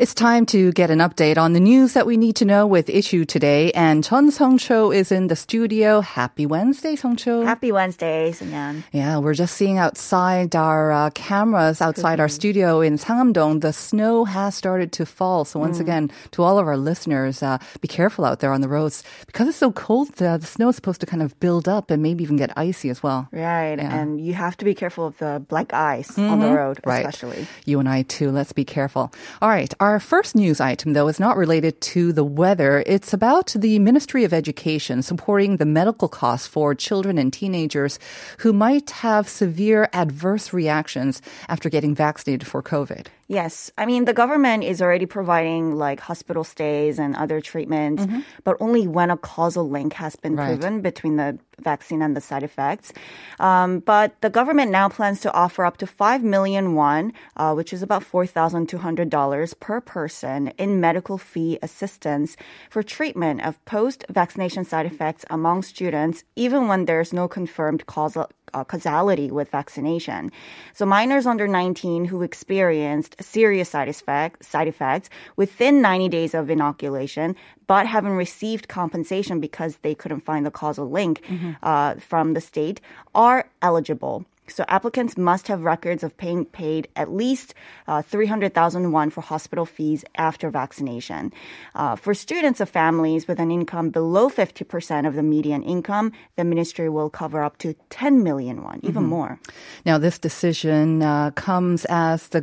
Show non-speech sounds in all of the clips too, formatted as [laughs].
It's time to get an update on the news that we need to know with issue today. And Chun Song Cho is in the studio. Happy Wednesday, Song Cho. Happy Wednesday, Sunyan. Yeah, we're just seeing outside our uh, cameras outside our studio in Sangam-dong. The snow has started to fall. So once again, to all of our listeners, uh, be careful out there on the roads because it's so cold. Uh, the snow is supposed to kind of build up and maybe even get icy as well. Right, Yeah. and you have to be careful of the black ice on the road, Right. especially. You and I too. Let's be careful. All right. Our first news item, though, is not related to the weather. It's about the Ministry of Education supporting the medical costs for children and teenagers who might have severe adverse reactions after getting vaccinated for COVID. Yes, I mean the government is already providing like hospital stays and other treatments, but only when a causal link has been Right. proven between the vaccine and the side effects. Um, but the government now plans to offer up to five million won, uh, which is about four thousand two hundred dollars per person, in medical fee assistance for treatment of post-vaccination side effects among students, even when there's no confirmed causal uh, causality with vaccination. So minors under 19 who experienced serious side, effect, side effects within 90 days of inoculation, but haven't received compensation because they couldn't find the causal link uh, from the state, are eligible. So applicants must have records of paying paid at least uh, 300,000 won for hospital fees after vaccination. Uh, for students of families with an income below 50% of the median income, the ministry will cover up to 10 million won, even more. Now, this decision uh, comes as the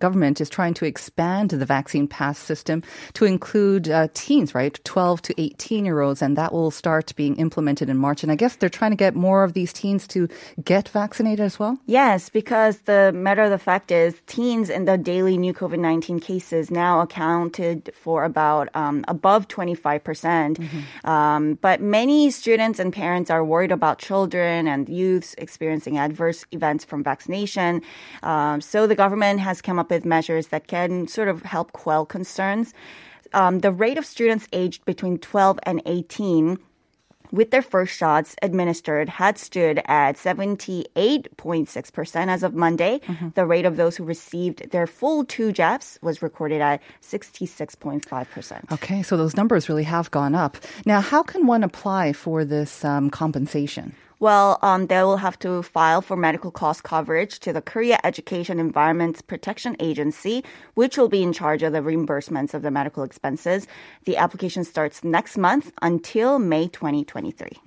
government is trying to expand the vaccine pass system to include uh, teens, right? 12 to 18 year olds, and that will start being implemented in March. And I guess they're trying to get more of these teens to get vaccinated as well. Yes, because the matter of the fact is, teens in the daily new COVID 19 cases now accounted for about um, above 25%. percent Um, but many students and parents are worried about children and youths experiencing adverse events from vaccination. Um, so the government has come up with measures that can sort of help quell concerns. Um, the rate of students aged between 12 and 18 with their first shots administered had stood at 78.6% as of Monday. The rate of those who received their full two jabs was recorded at 66.5%. Okay, so those numbers really have gone up. Now, how can one apply for this um, compensation? Well, um, they will have to file for medical cost coverage to the Korea Education Environment Protection Agency, which will be in charge of the reimbursements of the medical expenses. The application starts next month until May 2023.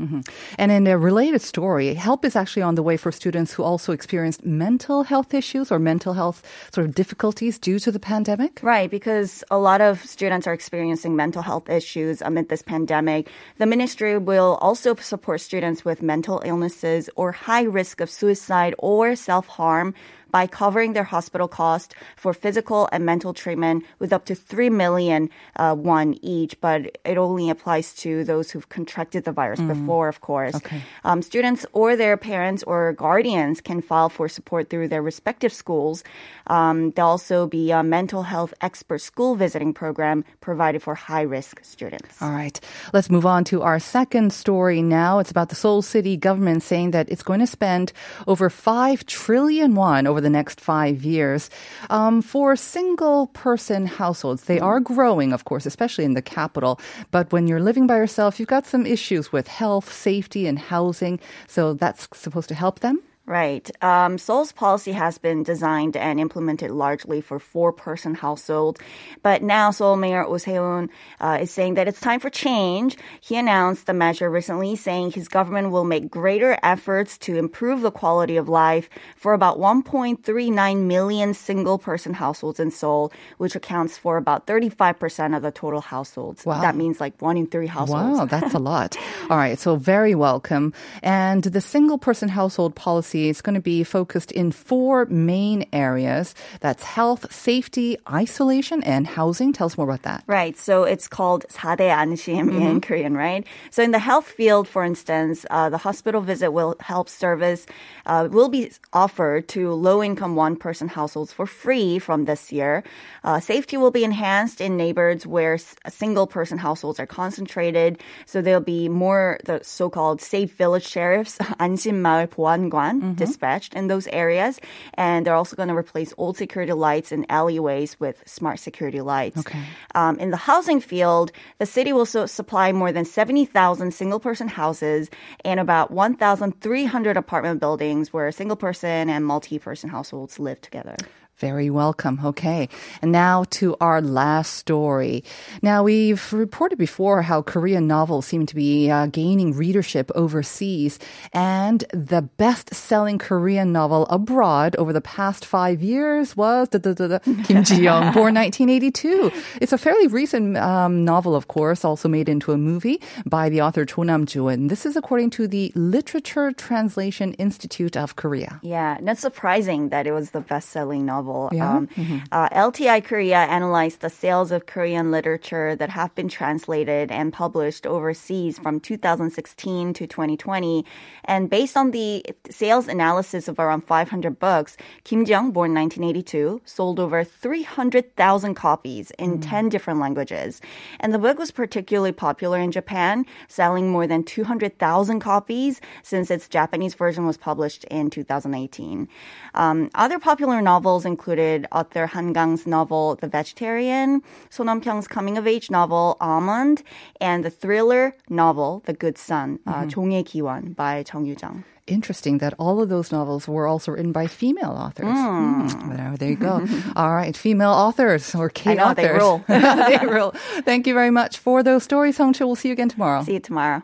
And in a related story, help is actually on the way for students who also experienced mental health issues or mental health sort of difficulties due to the pandemic. Right, because a lot of students are experiencing mental health issues amid this pandemic. The ministry will also support students with mental illnesses or high risk of suicide or self harm by covering their hospital cost for physical and mental treatment with up to 3 million uh, won each, but it only applies to those who've contracted the virus before, of course. Okay. Um, students or their parents or guardians can file for support through their respective schools. Um, there'll also be a mental health expert school visiting program provided for high risk students. All right, let's move on to our second story now. It's about the Seoul City government saying that it's going to spend over 5 trillion won over the next five years um, for single person households. They are growing, of course, especially in the capital. But when you're living by yourself, you've got some issues with health, safety, and housing. So that's supposed to help them. Right. Um, Seoul's policy has been designed and implemented largely for four-person household, but now Seoul Mayor Oh Se-hoon uh, is saying that it's time for change. He announced the measure recently, saying his government will make greater efforts to improve the quality of life for about 1.39 million single-person households in Seoul, which accounts for about 35% of the total households. Wow. That means like one in three households. Wow, that's a lot. [laughs] All right, so very welcome. And the single person household policy is going to be focused in four main areas. That's health, safety, isolation, and housing. Tell us more about that. Right. So it's called 사대 안심 in Korean, right? So in the health field, for instance, uh, the hospital visit will help service uh, will be offered to low-income one-person households for free from this year. Uh, safety will be enhanced in neighborhoods where s- single-person households are concentrated. So there'll be more the so-called safe village sheriffs, [laughs] 안심마을 보안관, dispatched in those areas, and they're also going to replace old security lights in alleyways with smart security lights. Okay. Um, in the housing field, the city will so supply more than 70,000 single person houses and about 1,300 apartment buildings where single person and multi person households live together. Very welcome. Okay. And now to our last story. Now, we've reported before how Korean novels seem to be uh, gaining readership overseas. And the best selling Korean novel abroad over the past five years was da, da, da, Kim Ji Young, born 1982. It's a fairly recent um, novel, of course, also made into a movie by the author Cho Nam-joo. And this is according to the Literature Translation Institute of Korea. Yeah, not surprising that it was the best selling novel. Yeah? Um, uh, LTI Korea analyzed the sales of Korean literature that have been translated and published overseas from 2016 to 2020. And based on the sales analysis of around 500 books, Kim Ji Young, born 1982, sold over 300,000 copies in 10 different languages. And the book was particularly popular in Japan, selling more than 200,000 copies since its Japanese version was published in 2018. Um, other popular novels included author Han Gang's novel The Vegetarian, Sohn Won-pyung's coming-of-age novel Almond, and the thriller novel The Good Son, uh, mm-hmm. uh, by Chong Yu-jung. interesting that all of those novels were also written by female authors. Mm. Mm. there you go. [laughs] all right, female authors or K I know, authors. They rule. [laughs] they rule. Thank you very much for those stories, Hongchu. We'll see you again tomorrow. See you tomorrow.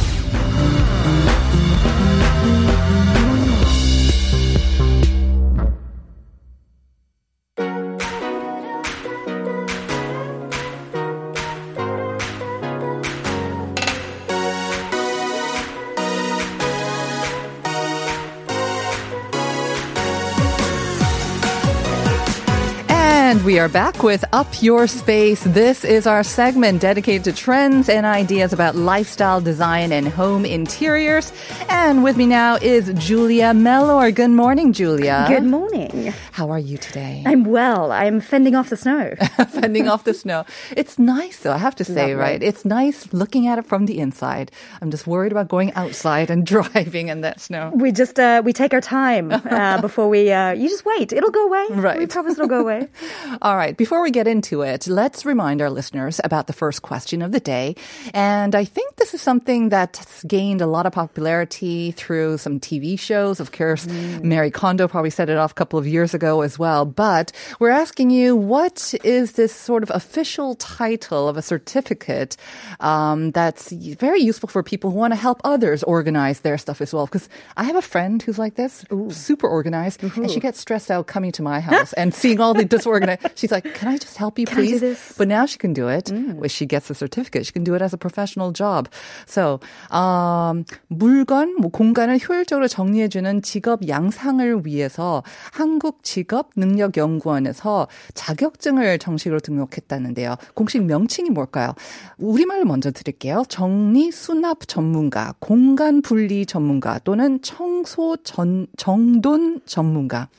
And we are back with Up Your Space. This is our segment dedicated to trends and ideas about lifestyle design and home interiors. And with me now is Julia Mellor. Good morning, Julia. Good morning. How are you today? I'm well. I'm fending off the snow. [laughs] fending off the snow. It's nice though, I have to say, Lovely. right? It's nice looking at it from the inside. I'm just worried about going outside and [laughs] driving in that snow. we just uh, we take our time uh, before we. Uh, you just wait. It'll go away. Right. We promise it'll go away. [laughs] All right, before we get into it, let's remind our listeners about the first question of the day. And I think this is something that's gained a lot of popularity through some TV shows. Of course, Marie Kondo probably set it off a couple of years ago as well. But we're asking you, what is this sort of official title of a certificate um, that's very useful for people who want to help others organize their stuff as well? Because I have a friend who's like this, super organized, and she gets stressed out coming to my house and seeing all the disorganized. She's like, "Can I just help you, please?" But now she can do it. When she gets the certificate, she can do it as a professional job. So, um, 물건, 뭐 공간을 효율적으로 정리해주는 직업 양상을 위해서 한국 직업 능력 연구원에서 자격증을 정식으로 등록했다는데요. 공식 명칭이 뭘까요? 우리말로 먼저 드릴게요. 정리 수납 전문가, 공간 분리 전문가 또는 청소 전, 정돈 전문가.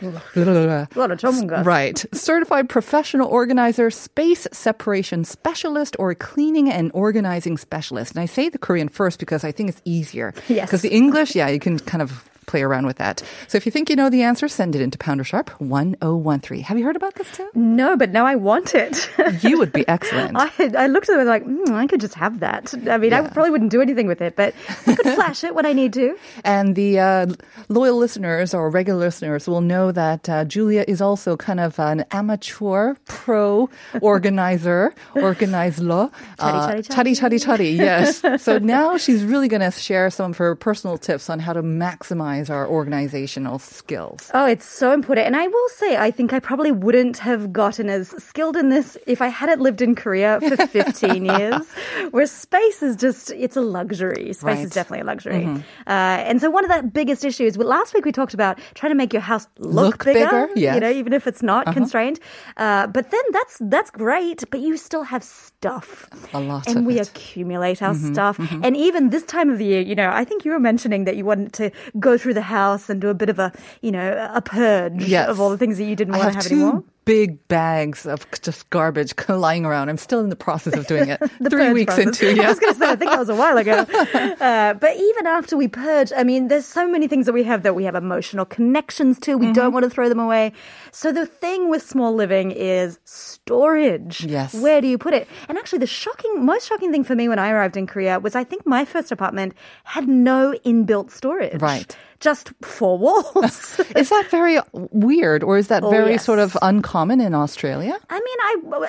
[laughs] right. Certified professional organizer, space separation specialist, or cleaning and organizing specialist. And I say the Korean first because I think it's easier. Yes. Because the English, yeah, you can kind of play around with that. So if you think you know the answer, send it into Pounder Sharp 1013. Have you heard about this too? No, but now I want it. [laughs] You would be excellent. I, I looked at it like, mm, I could just have that. I mean, I probably wouldn't do anything with it, but I could [laughs] flash it when I need to. And the uh, loyal listeners or regular listeners will know that uh, Julia is also kind of an amateur pro organizer, [laughs] organizer. Chatty, chatty, chatty, chatty, chatty, yes. so now she's really going to share some of her personal tips on how to maximize our organizational skills. Oh, it's so important. And I will say, I think I probably wouldn't have gotten as skilled in this if I hadn't lived in Korea for [laughs] 15 years, where space is just, it's a luxury. Space Right. is definitely a luxury. Uh, and so one of the biggest issues, well, last week we talked about trying to make your house look, Look bigger, you know, even if it's not constrained. Uh, but then that's, that's great, but you still have stuff. A lot And we it. accumulate our stuff. And even this time of the year, you know, I think you were mentioning that you wanted to go through the house and do a bit of a, you know, a purge Yes. of all the things that you didn't want have to have two anymore. big bags of just garbage [laughs] lying around. I'm still in the process of doing it. [laughs] Three weeks process. into, [laughs] I was going to say, I think that was a while ago. Uh, but even after we purge, I mean, there's so many things that we have that we have emotional connections to. We Mm-hmm. don't want to throw them away. So the thing with small living is storage. Yes. Where do you put it? And actually, the shocking, most shocking thing for me when I arrived in Korea was I think my first apartment had no inbuilt storage. Right. Just four walls. [laughs] Is that very weird or is that Oh, very yes. sort of uncommon in Australia? I mean,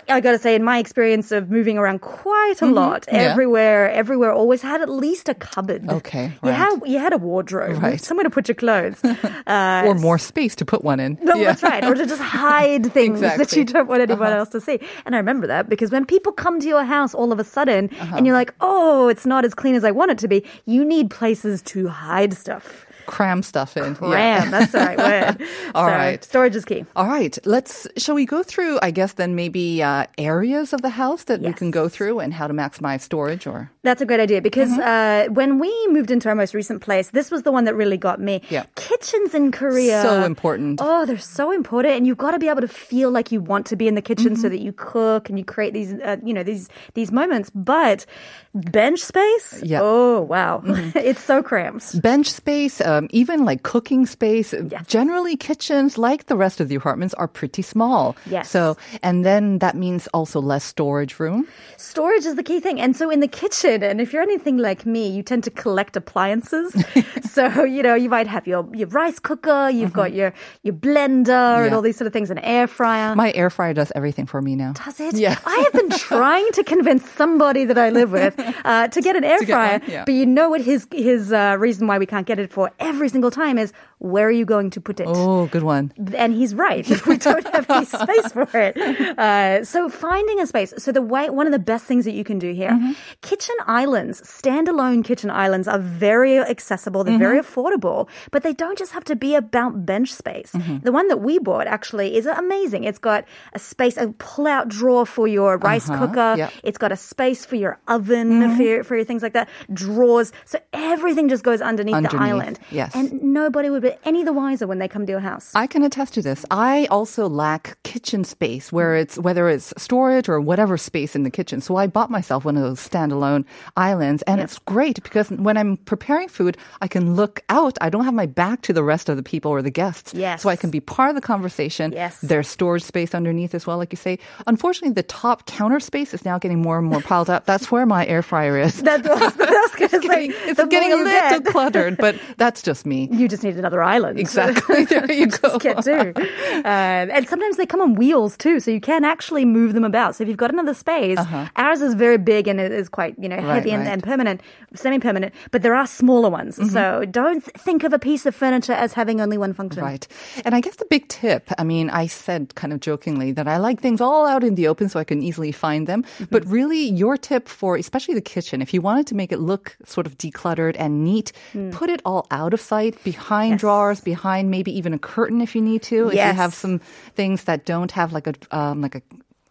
I I gotta say, in my experience of moving around quite a lot, Mm-hmm. Yeah. everywhere, everywhere always had at least a cupboard. Okay, you right. had you had a wardrobe, Right. somewhere to put your clothes, [laughs] uh, or more space to put one in? No, that's right. Or to just hide [laughs] things that you don't want anyone else to see. And I remember that because when people come to your house all of a sudden Uh-huh. and you're like, oh, it's not as clean as I want it to be, you need places to hide stuff. Cram stuff in. Yeah. Cram, that's the right [laughs] word. All so, right. Storage is key. All right, let's. Shall we go through? I guess then maybe uh, areas of the house that we can go through and how to maximize storage, or That's a great idea because Mm-hmm. uh, when we moved into our most recent place, this was the one that really got me. Yeah. Kitchens in Korea. So important. Oh, they're so important. And you've got to be able to feel like you want to be in the kitchen Mm-hmm. so that you cook and you create these, uh, you know, these, these moments. But bench space? Yeah. Oh, wow. [laughs] it's so cramped. bench space, um, even like cooking space. Yes. Generally, kitchens, like the rest of the apartments, are pretty small. Yes. So, and then that means also less storage room. Storage is the key thing. And so in the kitchen, and if you're anything like me, you tend to collect appliances. [laughs] so, you know, you might have your, your rice cooker, you've got your, your blender and Mm-hmm. All these sort of things, an air fryer. My air fryer does everything for me now. Does it? Yeah. I have been [laughs] trying to convince somebody that I live with [laughs] uh, to get an air To fryer, yeah. but you know what his his uh, reason why we can't get it for every single time is where are you going to put it? Oh, good one. And he's right. [laughs] We don't have any space for it. Uh, so finding a space. So the way one of the best things that you can do here, Mm-hmm. kitchen islands, standalone kitchen islands are very accessible. They're very Mm-hmm. affordable, but they don't just have to be about bench space. Mm-hmm. The one that we bought actually is amazing. It's got a space, a pull-out drawer for your rice Uh-huh. cooker. Yep. It's got a space for your oven for, your, for your things like that. Drawers. So everything just goes underneath, the island. yes. And nobody would be any the wiser when they come to your house. I can attest to this. I also lack kitchen space where it's whether it's storage or whatever space in the kitchen. So I bought myself one of those standalone islands and it's great because when I'm preparing food, I can look out. I don't have my back to the rest of the people or the guests. Yes. So I can be part of the conversation. Yes. There's storage space underneath as well, like you say. Unfortunately, the top counter space is now getting more and more piled up. That's where my air fryer is. That was, going [laughs] to say, it's getting a little get, cluttered, but that's just me. You just need another island. Exactly. There you [laughs] go. Get two. Uh, and sometimes they come on wheels too, so you can actually move them about. So if you've got another space, ours is very big and it is quite, you know, Uh-huh. Right, heavy and, right. and permanent, semi-permanent, but there are smaller ones. Mm-hmm. So don't think of a piece of furniture as having only one function. Right. And I guess the big tip, I mean, I said kind of jokingly that I like things all out in the open so I can easily find them. But really, your tip for especially the kitchen, if you wanted to make it look sort of decluttered and neat, put it all out of sight, behind Yes. drawers, behind maybe even a curtain if you need to. If you have some things that don't have like a, um, like a,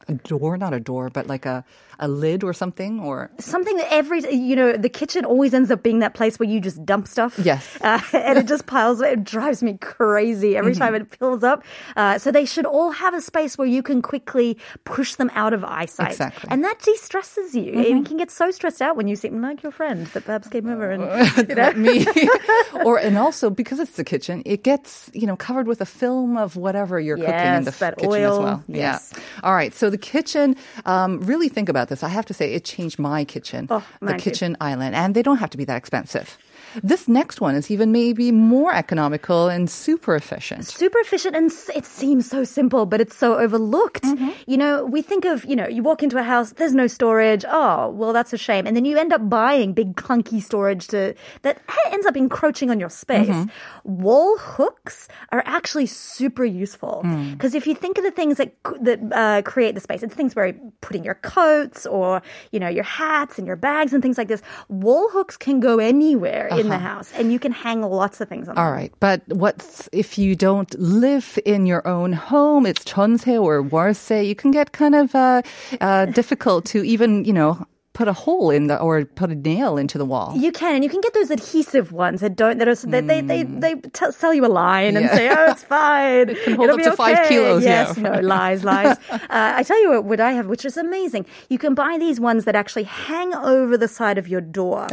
a door, not a door, but like a, a lid or something or something that every you know the kitchen always ends up being that place where you just dump stuff Yes. [laughs] uh, and it just piles it drives me crazy every Mm-hmm. time it fills up uh, so they should all have a space where you can quickly push them out of eyesight Exactly. Mm-hmm. and that de-stresses you you can get so stressed out when you seem like your friend that perhaps came over and [laughs] you know, me. [laughs] or and also because it's the kitchen, it gets you know covered with a film of whatever you're cooking in the Yes, that kitchen as well. yes. Yeah. All right. So the kitchen. Um, really think about this. I have to say, it changed my kitchen. Oh, the kitchen island, and they don't have to be that expensive. This next one is even maybe more economical and super efficient. super efficient and it seems so simple but it's so overlooked Mm-hmm. you know we think of you know you walk into a house there's no storage oh well that's a shame and then you end up buying big clunky storage to that ends up encroaching on your space Mm-hmm. wall hooks are actually super useful Mm. because if you think of the things that that uh, create the space it's things where you're putting your coats or you know your hats and your bags and things like this wall hooks can go anywhere in the house and you can hang lots of things on them. Uh-huh. All right, but what's if you don't live in your own home? It's jeonse or wolse. You can get kind of uh, uh, difficult to even you know put a hole in the or put a nail into the wall. You can, and you can get those adhesive ones that don't that are that they they they t- sell you a line and Hmm. Say, "Oh, it's [laughs] fine, It can hold It'll up to five kilos, Yes, yeah. no lies, lies. [laughs] uh, I tell you what, what I have, which is amazing. You can buy these ones that actually hang over the side of your door,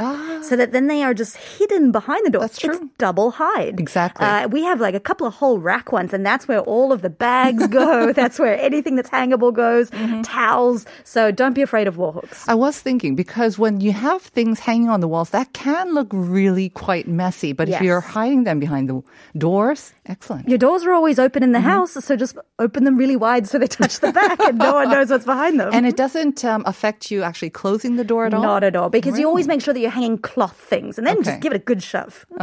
so that then they are just hidden behind the door. Ah. That's It's true. double hide. Exactly. Uh, we have like a couple of whole rack ones, and that's where all of the bags go. [laughs] that's where anything that's hangable goes. Mm-hmm. Towels. So don't be afraid of wall hooks. I was thinking because when you have things hanging on the walls, that can look really quite messy. But Yes. if you're hiding them behind the doors, excellent. Your doors are always open in the Mm-hmm. house, so just open them really wide so they touch the back and no one knows what's behind them. And it doesn't um, affect you actually closing the door at all. Not at all, because you always make sure that you're hanging cloth things and then Okay. just give it a good shove. [laughs]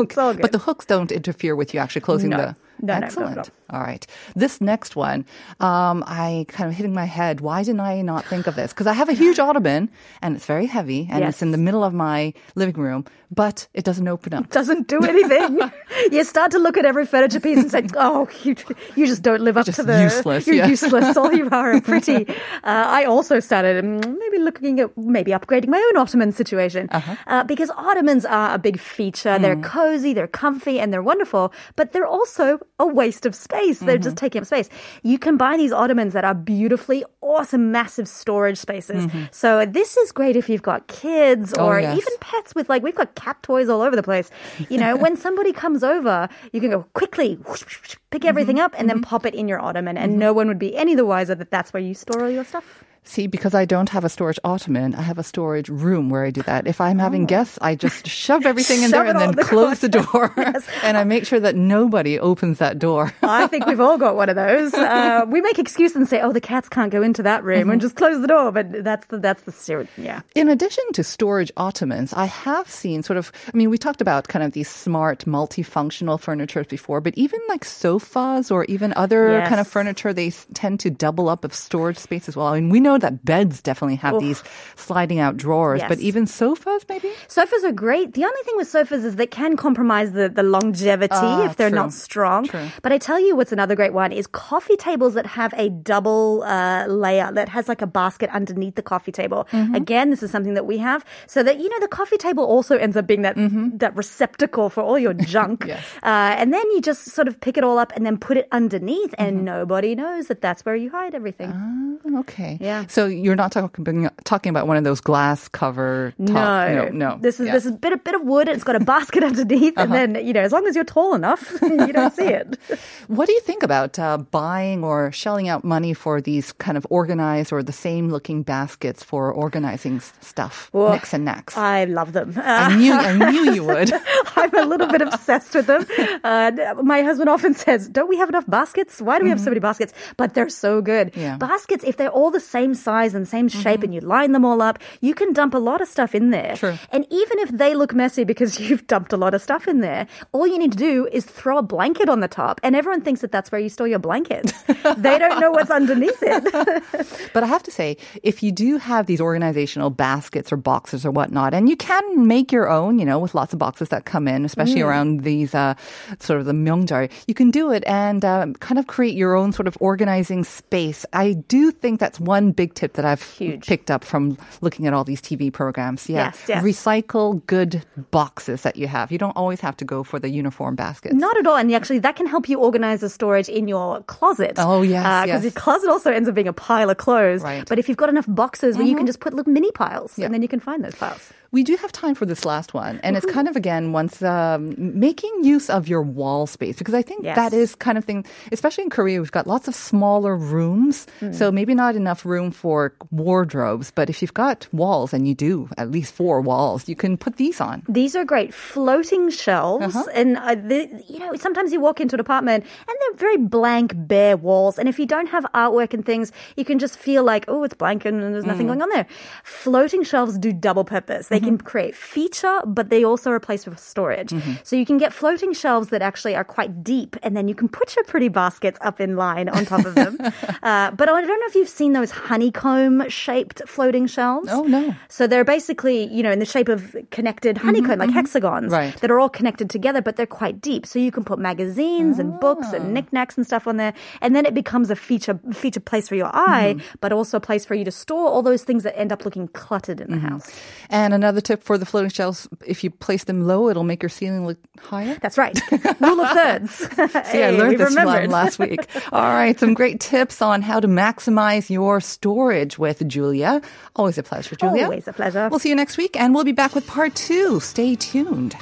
okay. Good. But the hooks don't interfere with you actually closing No. the. No, Excellent. no. All right. This next one, um, I kind of hitting my head. Why didn't I not think of this? Because I have a huge [gasps] ottoman and it's very heavy and it's in the middle of my living room, but it doesn't open up. It doesn't do anything. [laughs] you start to look at every furniture piece and say, [laughs] "Oh, you, you just don't live up Just to the useless, You're yeah. useless. All you are are pretty." [laughs] Uh, I also started mm, maybe looking at maybe upgrading my own ottoman situation Uh-huh. uh, because ottomans are a big feature. Hmm. They're cozy, they're comfy, and they're wonderful, but they're also a waste of space. They're Mm-hmm. just taking up space. You can buy these ottomans that are beautifully awesome, massive storage spaces. So this is great if you've got kids Mm-hmm. Oh, or yes. even pets with like we've got cat toys all over the place. You know, when [laughs] somebody comes over, you can go quickly whoosh, whoosh, pick everything up and then pop it in your ottoman, and no one would be any the wiser that that's where you store all your stuff. See, because I don't have a storage ottoman, I have a storage room where I do that. If I'm having guests, I just shove everything in Shove there and then the close the door. [laughs] and I make sure that nobody opens that door. I think we've all got one of those. [laughs] Uh, we make excuses and say, "Oh, the cats can't go into that room," and just close the door. But that's the that's the ser- yeah. In addition to storage ottomans, I have seen sort of, I mean, we talked about kind of these smart, multifunctional furniture before, but even like sofas or even other kind of furniture, they tend to double up of storage space as well. I mean, we know that beds definitely have these sliding out drawers, but even sofas maybe? Sofas are great. The only thing with sofas is they can compromise the, the longevity Ah, if they're true. not strong. True. But I tell you what's another great one is coffee tables that have a double uh, layer that has like a basket underneath the coffee table. Mm-hmm. Again, this is something that we have so that, you know, the coffee table also ends up being that, that receptacle for all your junk. Mm-hmm. [laughs] Yes. uh, and then you just sort of pick it all up and then put it underneath and Mm-hmm. nobody knows that that's where you hide everything. Okay. Yeah. So you're not talking talking about one of those glass cover top. No, no, no. This is Yeah. this is a bit a bit of wood. It's got a basket [laughs] underneath, and then you know, as long as you're tall enough, [laughs] you don't see it. [laughs] What do you think about uh, buying or shelling out money for these kind of organized or the same looking baskets for organizing stuff, Well, nicks and knacks? I love them. Uh, I knew, I knew you would. I'm a little bit obsessed with them. Uh, my husband often says, "Don't we have enough baskets? Why do we have so many baskets?" But they're so good. Yeah. Baskets, if they're all the same same size and same shape and you line them all up, you can dump a lot of stuff in there. True. And even if they look messy because [laughs] you've dumped a lot of stuff in there, all you need to do is throw a blanket on the top, and everyone thinks that that's where you store your blankets. [laughs] they don't know what's underneath it. [laughs] But I have to say, if you do have these organizational baskets or boxes or whatnot, and you can make your own, you know, with lots of boxes that come in, especially around these uh, sort of the Myeongjeol, you can do it and um, kind of create your own sort of organizing space. I do think that's one big tip that I've Huge. picked up from looking at all these TV programs. Yeah, Yes, yes. recycle good boxes that you have. You don't always have to go for the uniform baskets. Not at all. And actually, that can help you organize the storage in your closet. Oh, yes, Because yes. your closet also ends up being a pile of clothes. Right. Mm-hmm. But if you've got enough boxes where you can just put little mini piles, Yeah. and then you can find those piles. We do have time for this last one, and it's kind of again once um, making use of your wall space because I think Yes. that is kind of thing, especially in Korea, we've got lots of smaller rooms, Hmm. so maybe not enough room for wardrobes. But if you've got walls, and you do at least four walls, you can put these on. These are great floating shelves, Uh-huh. and uh, the, you know sometimes you walk into an apartment and they're very blank, bare walls. And if you don't have artwork and things, you can just feel like oh, it's blank and there's nothing Mm. going on there. Floating shelves do double purpose. They Mm-hmm. can create feature, but they also replace with storage. Mm-hmm. So you can get floating shelves that actually are quite deep, and then you can put your pretty baskets up in line on top of them. [laughs] uh, but I don't know if you've seen those honeycomb shaped floating shelves. Oh, no. So they're basically, you know, in the shape of connected honeycomb, like hexagons, Right. that are all connected together, but they're quite deep. So you can put magazines and books and knickknacks and stuff on there, and then it becomes a feature feature place for your eye, but also a place for you to store all those things that end up looking cluttered in the house. And another tip for the floating shelves: if you place them low, it'll make your ceiling look higher. That's right. [laughs] Rule of thirds. [laughs] See, I [laughs] learned this one last week. All right, some great tips on how to maximize your storage with Julia. Always a pleasure, Julia. Always a pleasure. We'll see you next week, and we'll be back with part two. Stay tuned.